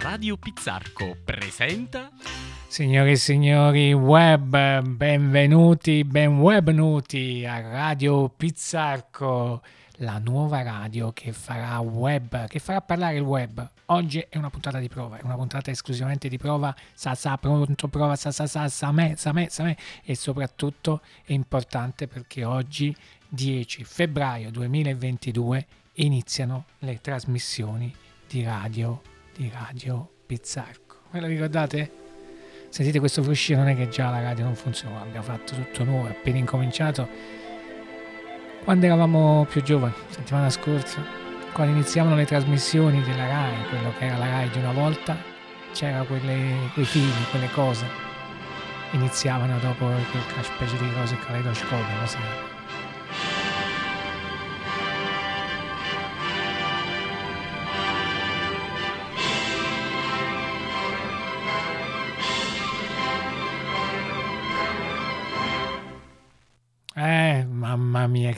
Radio Pizzarco presenta Signore e signori web, benvenuti, benvenuti a Radio Pizzarco, la nuova radio che farà web, che farà parlare il web. Oggi è una puntata di prova, è una puntata esclusivamente di prova, sa sa, pronto, prova, sa sa sa, sa me, sa me, sa me e soprattutto è importante perché oggi 10 febbraio 2022 iniziano le trasmissioni di radio, di Radio Pizzarco. Ve lo ricordate? Sentite questo fruscio, non è che già la radio non funziona, abbiamo fatto tutto nuovo, appena incominciato. Quando eravamo più giovani, settimana scorsa, quando iniziavano le trasmissioni della RAI, quello che era la RAI di una volta, c'era quelle, quei fili, quelle cose. Iniziavano dopo quel specie di cose caleidoscopiche, così.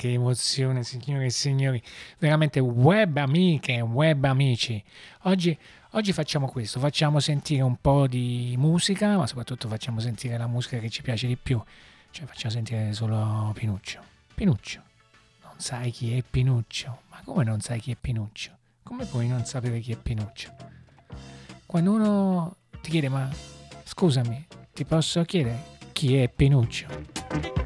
Che emozione, signore e signori. Veramente web amiche, web amici. Oggi, oggi facciamo questo, facciamo sentire un po' di musica, ma soprattutto facciamo sentire la musica che ci piace di più. Cioè facciamo sentire solo Pinuccio. Pinuccio. Non sai chi è Pinuccio? Ma come non sai chi è Pinuccio? Come puoi non sapere chi è Pinuccio? Quando uno ti chiede, ma scusami, ti posso chiedere chi è Pinuccio?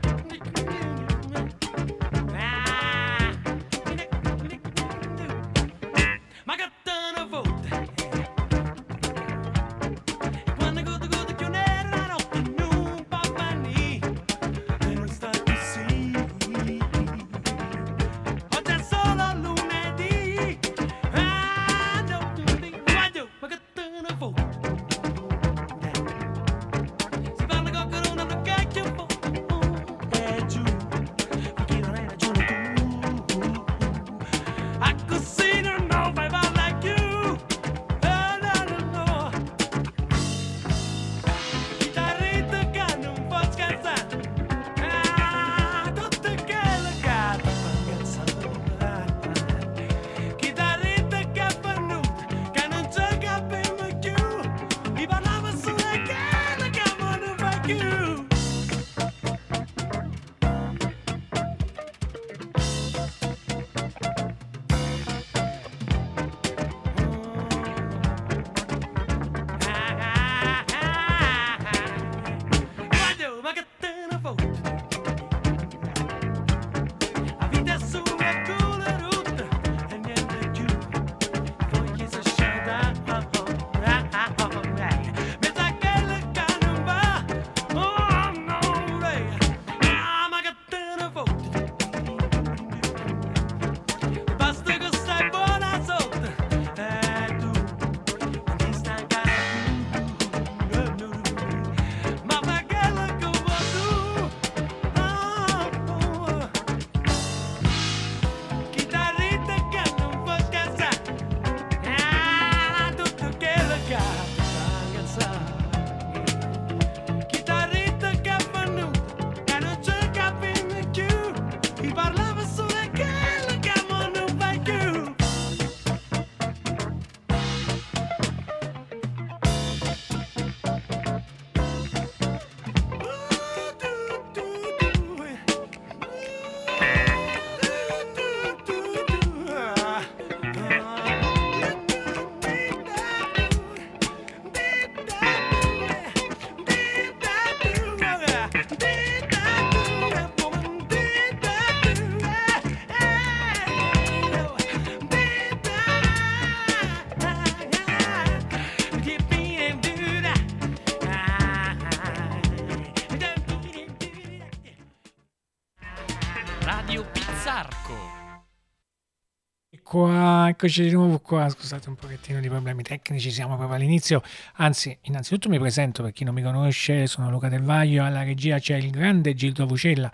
Eccoci di nuovo qua, scusate un pochettino di problemi tecnici, siamo proprio all'inizio, anzi innanzitutto mi presento per chi non mi conosce, sono Luca Del Vaglio, alla regia c'è il grande Gildo Vucella,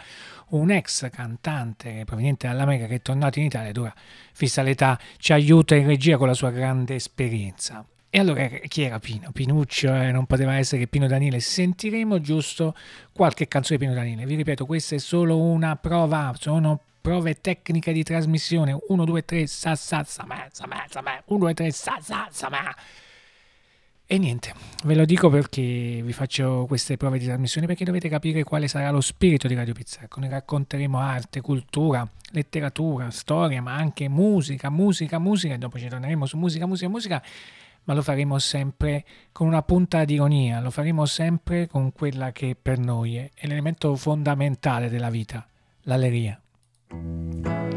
un ex cantante proveniente dall'America che è tornato in Italia ed ora, fissa l'età, ci aiuta in regia con la sua grande esperienza. E allora chi era Pino? Pinuccio, eh, non poteva essere Pino Daniele. Sentiremo giusto qualche canzone di Pino Daniele. Vi ripeto, questa è solo una prova, sono prove tecniche di trasmissione. 1, 2, 3, sa, sa, sa, ma, sa, ma, sa, ma. 1, 2, 3, sa, sa, sa, ma. E niente, ve lo dico perché vi faccio queste prove di trasmissione perché dovete capire quale sarà lo spirito di Radio Pizzarco. Noi racconteremo arte, cultura, letteratura, storia, ma anche musica, musica, musica e dopo ci torneremo su musica, musica, musica, ma lo faremo sempre con una punta di ironia, lo faremo sempre con quella che per noi è l'elemento fondamentale della vita, l'alleria. Música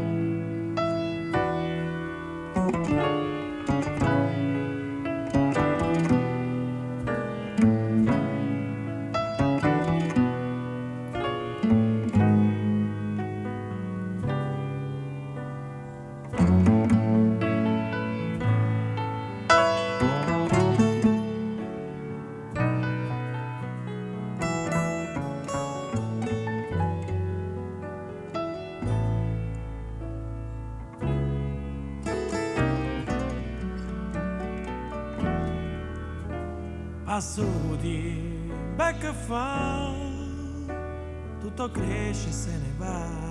assoluti, beh che fa, tutto cresce e se ne va.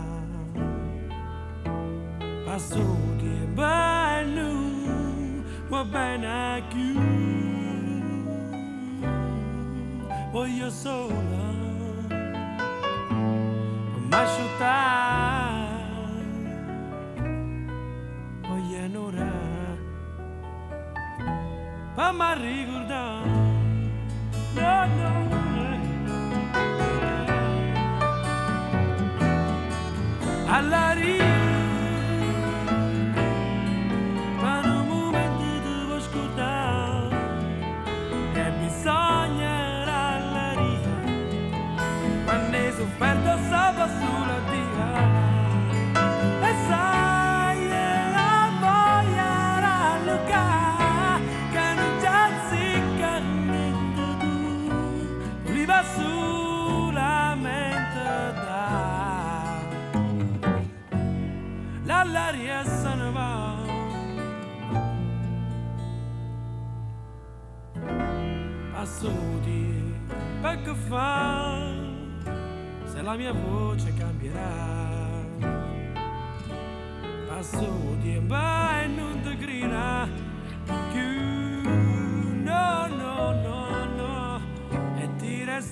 Passuti e bello, va bene più, voglio sola, ma asciuttare, voglio un'ora, ma ricordare. No, no,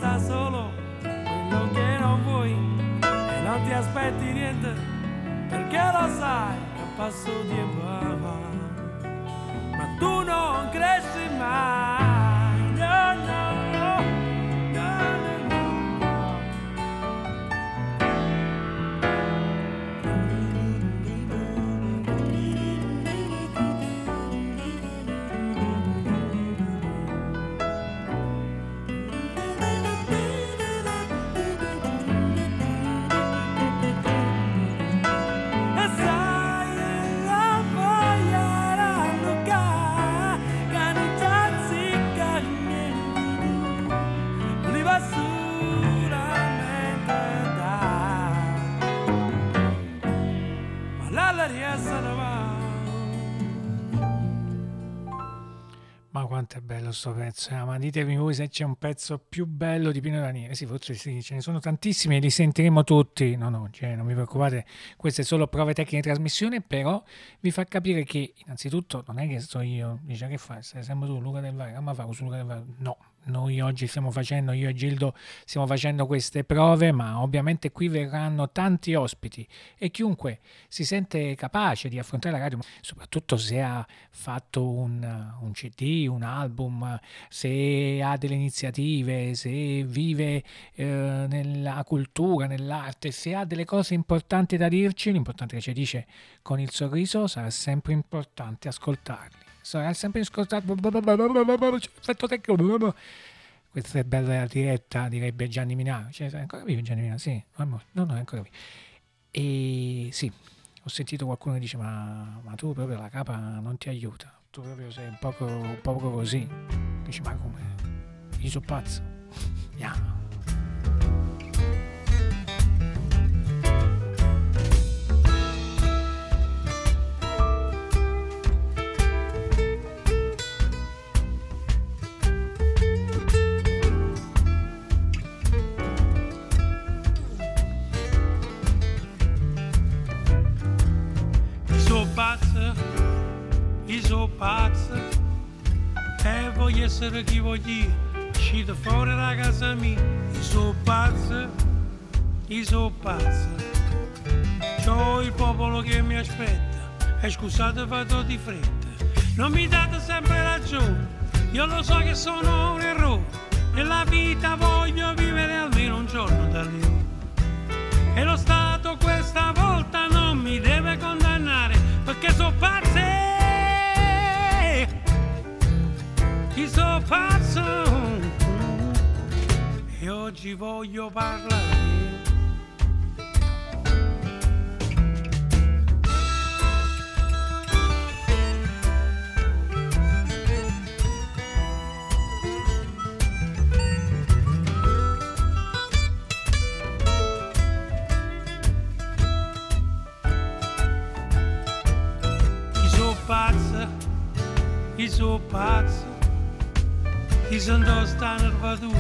resta solo quello che non vuoi E non ti aspetti niente perché lo sai che passo tempo ma tu non cresci Ma quanto è bello sto pezzo, eh? ma ditemi voi se c'è un pezzo più bello di Pino Daniele. Sì, forse sì, ce ne sono tantissimi e li sentiremo tutti. No, no, cioè, non vi preoccupate, queste sono prove tecniche di trasmissione, però vi fa capire che innanzitutto non è che sto io, dice che fai, stai sempre tu, Luca del Valle, ma fa Luca del Valle. No, noi oggi stiamo facendo, io e Gildo stiamo facendo queste prove, ma ovviamente qui verranno tanti ospiti e chiunque si sente capace di affrontare la radio, soprattutto se ha fatto un, un CD, un album, se ha delle iniziative, se vive eh, nella cultura, nell'arte, se ha delle cose importanti da dirci, l'importante che ci dice con il sorriso sarà sempre importante ascoltarli. Sarà sempre ascoltato. Effetto tecnico. Questa è bella diretta, direbbe Gianni Minà. Cioè, è ancora vivo Gianni Minà? Sì, no, no, è ancora vivo. E sì, ho sentito qualcuno che dice: Ma, ma tu proprio la capa non ti aiuta, tu proprio sei un poco, un poco così. Dici: Ma come? Io sono pazzo. Yeah. Essere chi voglio, uscito fuori da casa mia, io sono pazzo, io sono pazzo. C'ho il popolo che mi aspetta, e scusate vado di fretta, non mi date sempre ragione, io lo so che sono un errore, nella vita voglio vivere pazzo. E oggi voglio parlare. Sono sta nervatura,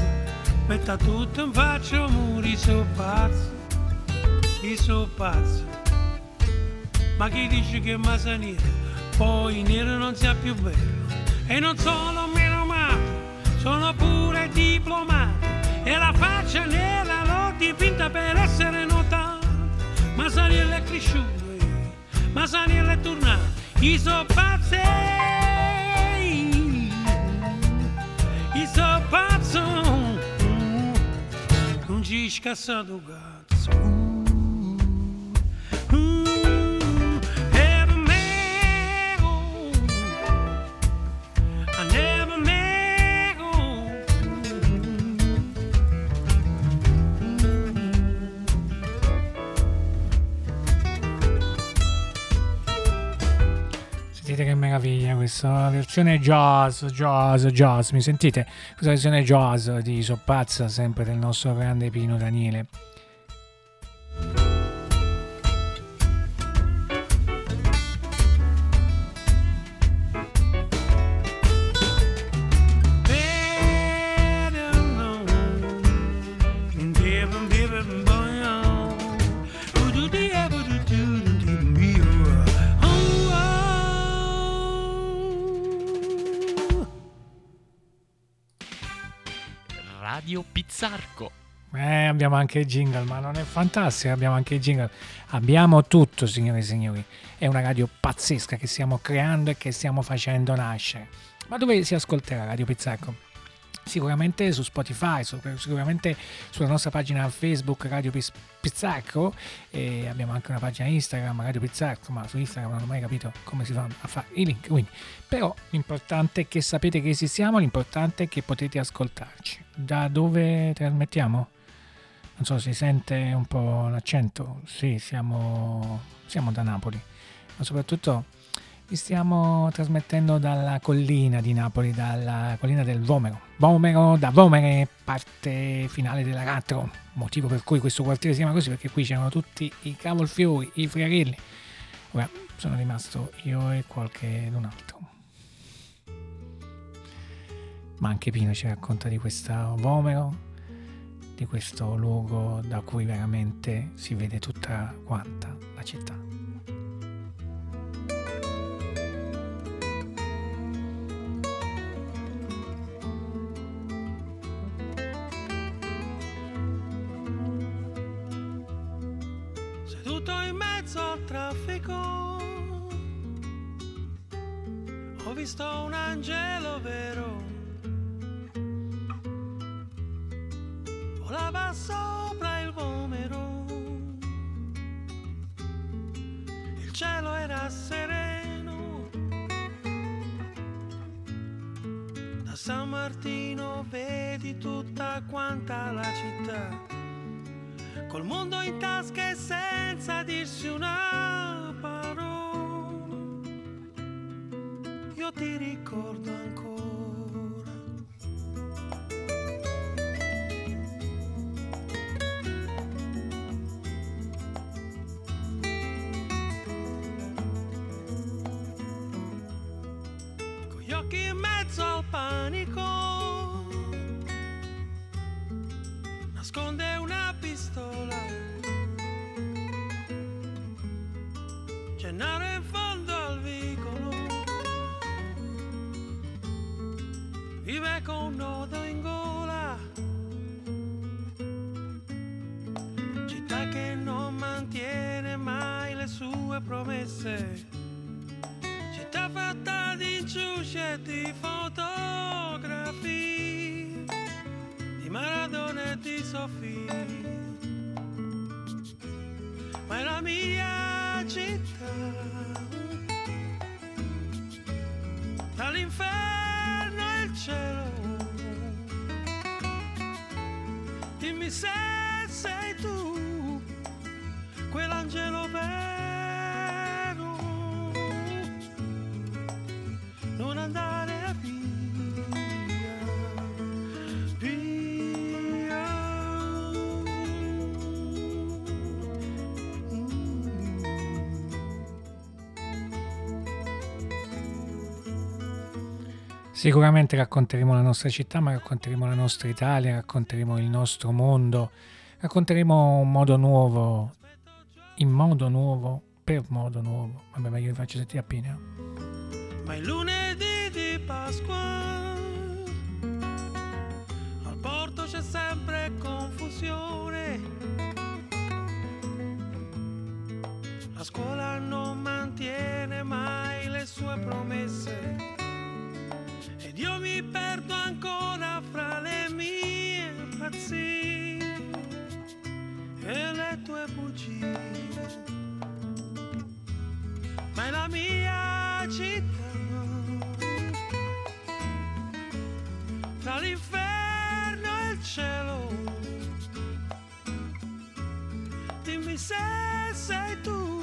metta tutto in faccia muri, sono pazzo, io sono pazzo. Ma chi dice che Masaniera, poi nero non sia più bello, e non sono meno male, sono pure diplomato, e la faccia nera l'ho dipinta per essere notato, Masaniera è cresciuto. Ma Saniel è tornato, i so pazzi, non ci scassato cazzo. Meraviglia questa versione jazz, jazz, jazz. Mi sentite? Questa versione jazz di Soppazza, sempre del nostro grande Pino Daniele. Pizzarco. Eh, abbiamo anche il jingle, ma non è fantastico, abbiamo anche il jingle. Abbiamo tutto, signore e signori. È una radio pazzesca che stiamo creando e che stiamo facendo nascere. Ma dove si ascolterà Radio Pizzarco? Sicuramente su Spotify, sicuramente sulla nostra pagina Facebook Radio Piz- Pizzarco e abbiamo anche una pagina Instagram Radio Pizzarco, ma su Instagram non ho mai capito come si fa a fare i link. Quindi. Però l'importante è che sapete che esistiamo, l'importante è che potete ascoltarci. Da dove trasmettiamo? Non so, si sente un po' l'accento? Sì, siamo, siamo da Napoli, ma soprattutto vi stiamo trasmettendo dalla collina di Napoli, dalla collina del Vomero. Vomero, da Vomere, parte finale della Ratro, motivo per cui questo quartiere si chiama così, perché qui c'erano tutti i cavolfiori, i friarilli. Ora sono rimasto io e qualche un altro. Ma anche Pino ci racconta di questo Vomero, di questo luogo da cui veramente si vede tutta quanta la città. Sereno. Da San Martino vedi tutta quanta la città col mondo in tasca e senza dirsi una parola. Io ti ricordo sue promesse. Città fatta di inciuci e di fotografi, di Maradona e di Sofì. Ma è la mia città. Tra l'inferno e il cielo. Dimmi se sei tu quell'angelo vero. Sicuramente racconteremo la nostra città, ma racconteremo la nostra Italia, racconteremo il nostro mondo, racconteremo un modo nuovo, in modo nuovo, per modo nuovo. Vabbè, ma io vi faccio sentire appena. Ma il lunedì di Pasqua al porto c'è sempre confusione. La scuola non mantiene mai le sue promesse. Perdo ancora fra le mie pazzie e le tue bugie ma è la mia città. Tra l'inferno e il cielo, dimmi se sei tu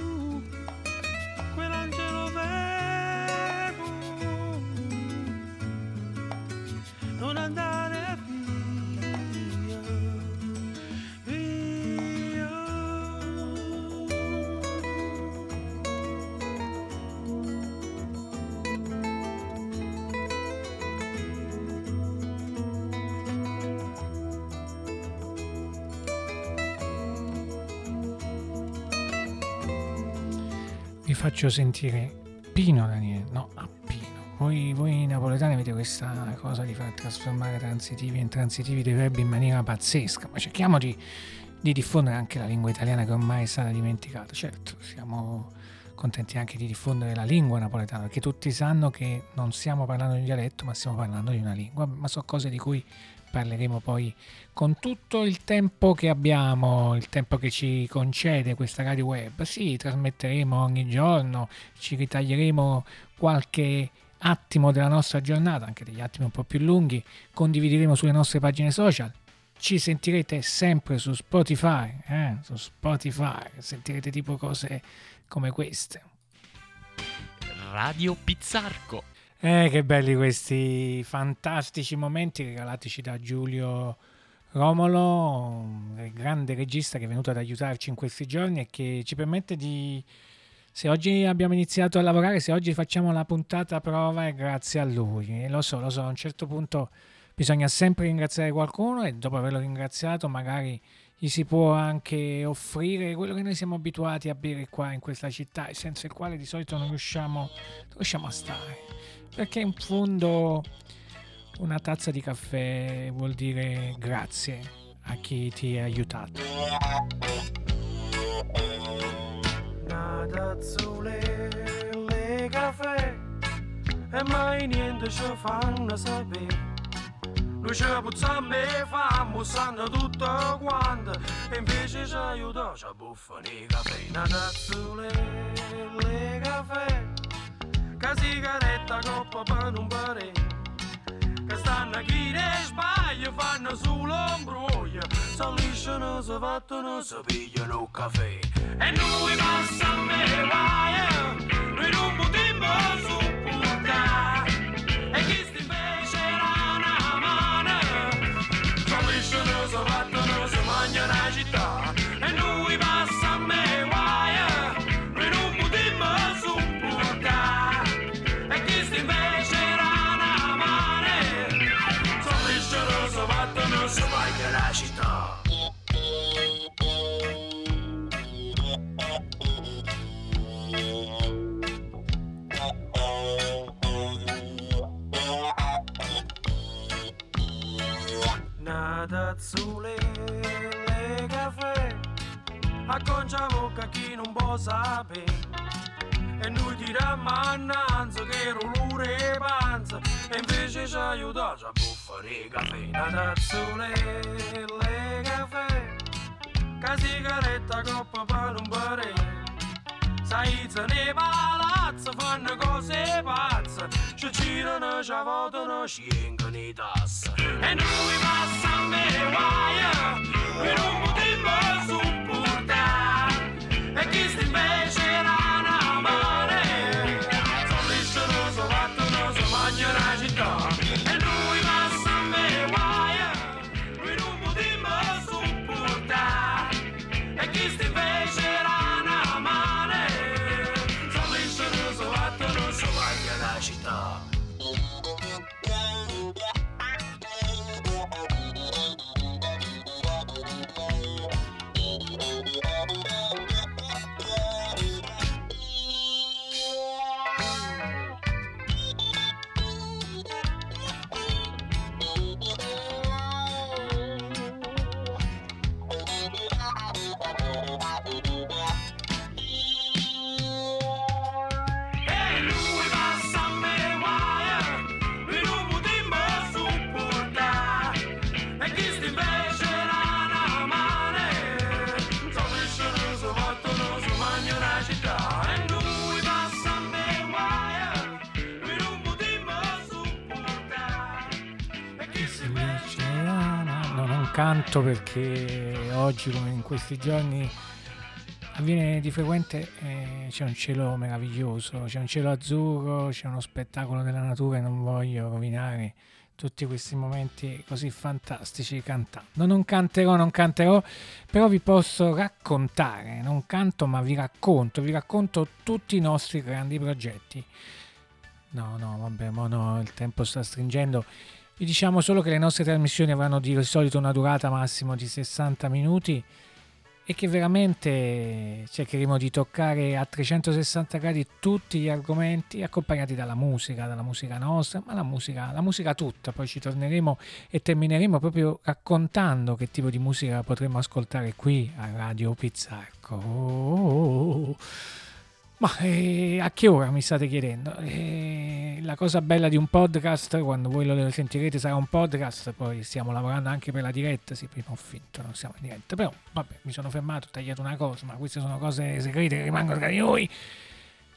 faccio sentire Pino Daniele, no, a Pino. Voi, voi napoletani avete questa cosa di far trasformare transitivi e intransitivi dei verbi in maniera pazzesca, ma cerchiamo di, di diffondere anche la lingua italiana che ormai è stata dimenticata. Certo, siamo contenti anche di diffondere la lingua napoletana, perché tutti sanno che non stiamo parlando di un dialetto, ma stiamo parlando di una lingua, ma sono cose di cui parleremo poi con tutto il tempo che abbiamo, il tempo che ci concede questa radio web. Sì, trasmetteremo ogni giorno, ci ritaglieremo qualche attimo della nostra giornata, anche degli attimi un po' più lunghi, condivideremo sulle nostre pagine social. Ci sentirete sempre su Spotify, eh? su Spotify, sentirete tipo cose come queste. Radio Pizzarco. Eh, che belli questi fantastici momenti regalatici da Giulio Romolo, un grande regista che è venuto ad aiutarci in questi giorni e che ci permette di... Se oggi abbiamo iniziato a lavorare, se oggi facciamo la puntata prova è grazie a lui. E lo so, lo so, a un certo punto bisogna sempre ringraziare qualcuno e dopo averlo ringraziato magari gli si può anche offrire quello che noi siamo abituati a bere qua in questa città e senza il quale di solito non riusciamo, non riusciamo a stare. Perché in fondo una tazza di caffè vuol dire grazie a chi ti ha aiutato. Azzurre le caffè e mai niente ci fanno sapere. Noi ci puzziamo e famo, sanno tutto quanto e invece ci aiuta, ci buffano i caffè. Nada azzurre le caffè che sigaretta coppa per non bere. Che stanno chi ne sbaglia fanno solo imbroglio Si lisciano, si fattono, si pigliano un caffè. E noi passiamo e vai Noi non potremmo sopportare E chi Russian canto perché oggi, come in questi giorni, avviene di frequente, eh, c'è un cielo meraviglioso, c'è un cielo azzurro, c'è uno spettacolo della natura e non voglio rovinare tutti questi momenti così fantastici cantando. Non canterò, non canterò, però vi posso raccontare, non canto ma vi racconto, vi racconto tutti i nostri grandi progetti. No, no, vabbè, ma no, il tempo sta stringendo. Vi diciamo solo che le nostre trasmissioni avranno di solito una durata massimo di 60 minuti e che veramente cercheremo di toccare a 360 gradi tutti gli argomenti accompagnati dalla musica, dalla musica nostra, ma la musica, la musica tutta. Poi ci torneremo e termineremo proprio raccontando che tipo di musica potremo ascoltare qui a Radio Pizzarco. Oh. Ma eh, a che ora mi state chiedendo? Eh, la cosa bella di un podcast, quando voi lo sentirete sarà un podcast, poi stiamo lavorando anche per la diretta, sì, prima ho finto, non siamo in diretta, però vabbè, mi sono fermato, ho tagliato una cosa, ma queste sono cose segrete che rimangono tra di noi.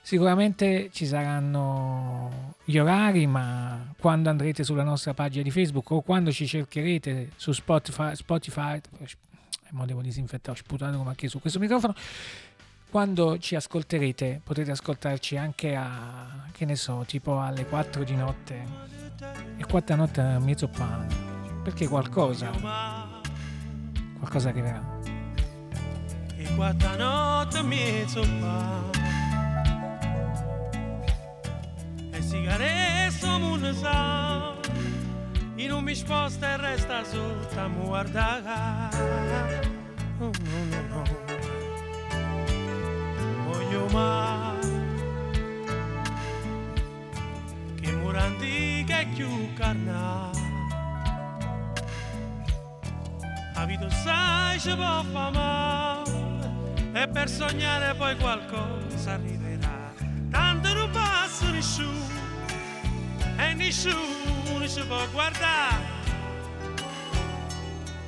Sicuramente ci saranno gli orari, ma quando andrete sulla nostra pagina di Facebook o quando ci cercherete su Spotify, Spotify mo devo disinfettare, ho sputato come anche su questo microfono quando ci ascolterete potete ascoltarci anche a che ne so tipo alle 4 di notte. E 4 di notte è mezzo pane. Perché qualcosa qualcosa arriverà. E quattro notte mezzo fa E sigarette non sa E non mi sposta e resta sotto a guardare. Oh no no no Voglio mai Che muranti che più carnale La vita sai ci può fare male E per sognare poi qualcosa arriverà. Tanto non passa nessuno E nessuno ci può guardare.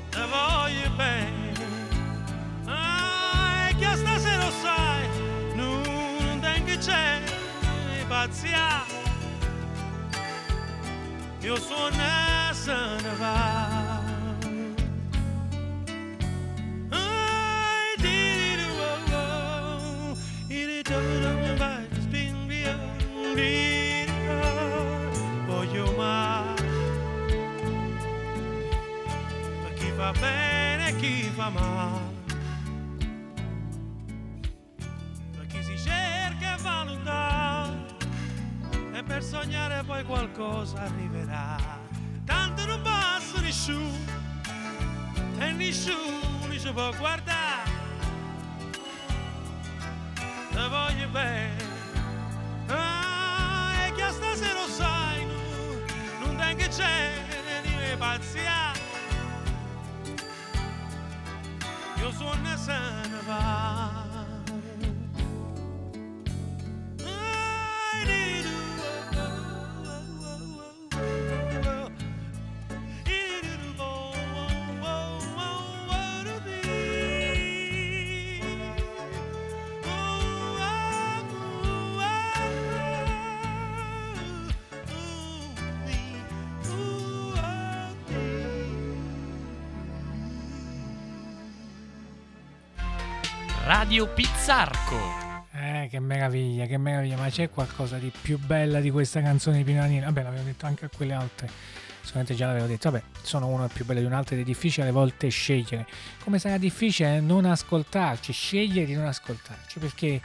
Te voglio bene Voglio mai. Per chi fa bene e chi fa male qualcosa arriverà. Tanto non basta nessuno e nessuno ci può guardare. Te voglio bene Radio Pizzarco. Eh, che meraviglia, che meraviglia, ma c'è qualcosa di più bella di questa canzone di Pino Daniele? Vabbè, l'avevo detto anche a quelle altre. Sicuramente già l'avevo detto, vabbè, sono una più bella di un'altra ed è difficile alle volte scegliere. Come sarà difficile non ascoltarci, scegliere di non ascoltarci, perché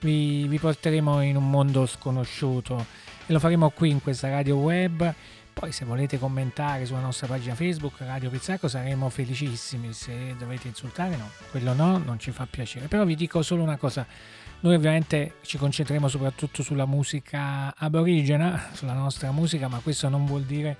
vi, vi porteremo in un mondo sconosciuto e lo faremo qui in questa radio web. Poi se volete commentare sulla nostra pagina Facebook Radio Pizzacco saremo felicissimi, se dovete insultare no, quello no, non ci fa piacere. Però vi dico solo una cosa, noi ovviamente ci concentreremo soprattutto sulla musica aborigena, sulla nostra musica, ma questo non vuol dire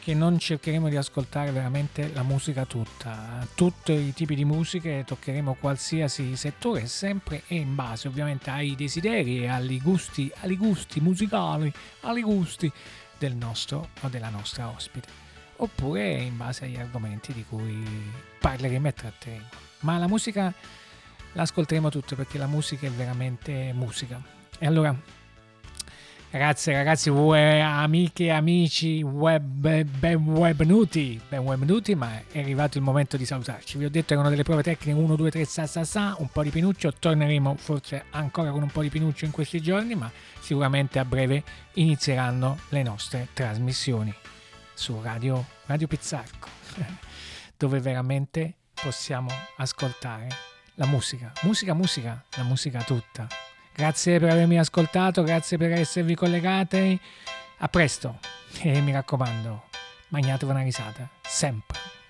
che non cercheremo di ascoltare veramente la musica tutta, tutti i tipi di musiche, toccheremo qualsiasi settore, sempre e in base ovviamente ai desideri e ai gusti, ai gusti musicali, ai gusti del nostro o della nostra ospite, oppure in base agli argomenti di cui parleremo e tratteremo. Ma la musica l'ascolteremo tutta perché la musica è veramente musica. E allora Ragazze ragazzi, amiche e amici, web, ben webnuti, ma è arrivato il momento di salutarci. Vi ho detto erano delle prove tecniche 1, 2, 3, sa sa sa, un po' di pinuccio, torneremo forse ancora con un po' di pinuccio in questi giorni, ma sicuramente a breve inizieranno le nostre trasmissioni su Radio, Radio Pizzarco, dove veramente possiamo ascoltare la musica, musica, musica, la musica tutta. Grazie per avermi ascoltato, grazie per esservi collegati. A presto e mi raccomando, magnatevi una risata, sempre.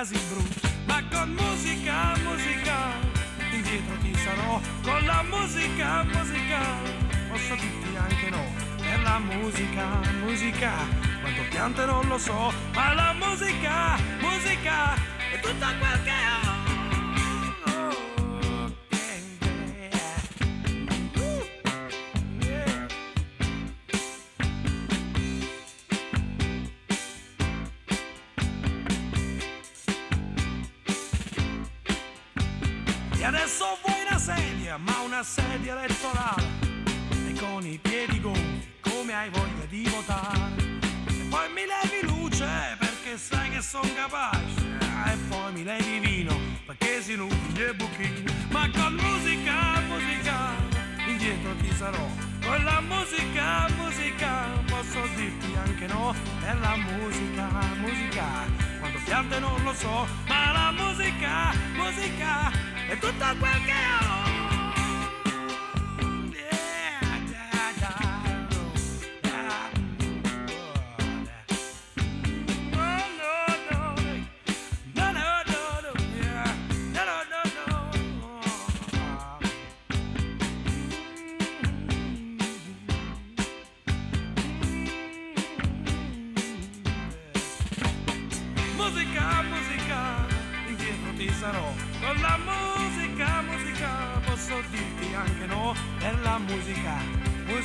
casi brutti, ma con musica, musica, indietro ti sarò, con la musica, musica, posso dirti anche no, per la musica, musica, quanto piante non lo so, ma la musica, musica, è tutto quel che elettorale e con i piedi gonfi come hai voglia di votare. E poi mi levi luce perché sai che sono capace e poi mi levi vino perché si illumini e buchini. Ma con musica, musica, indietro ti sarò. Con la musica, musica, posso dirti anche no. Per la musica, musica, quando piante non lo so, ma la musica, musica, è tutto quel che ho.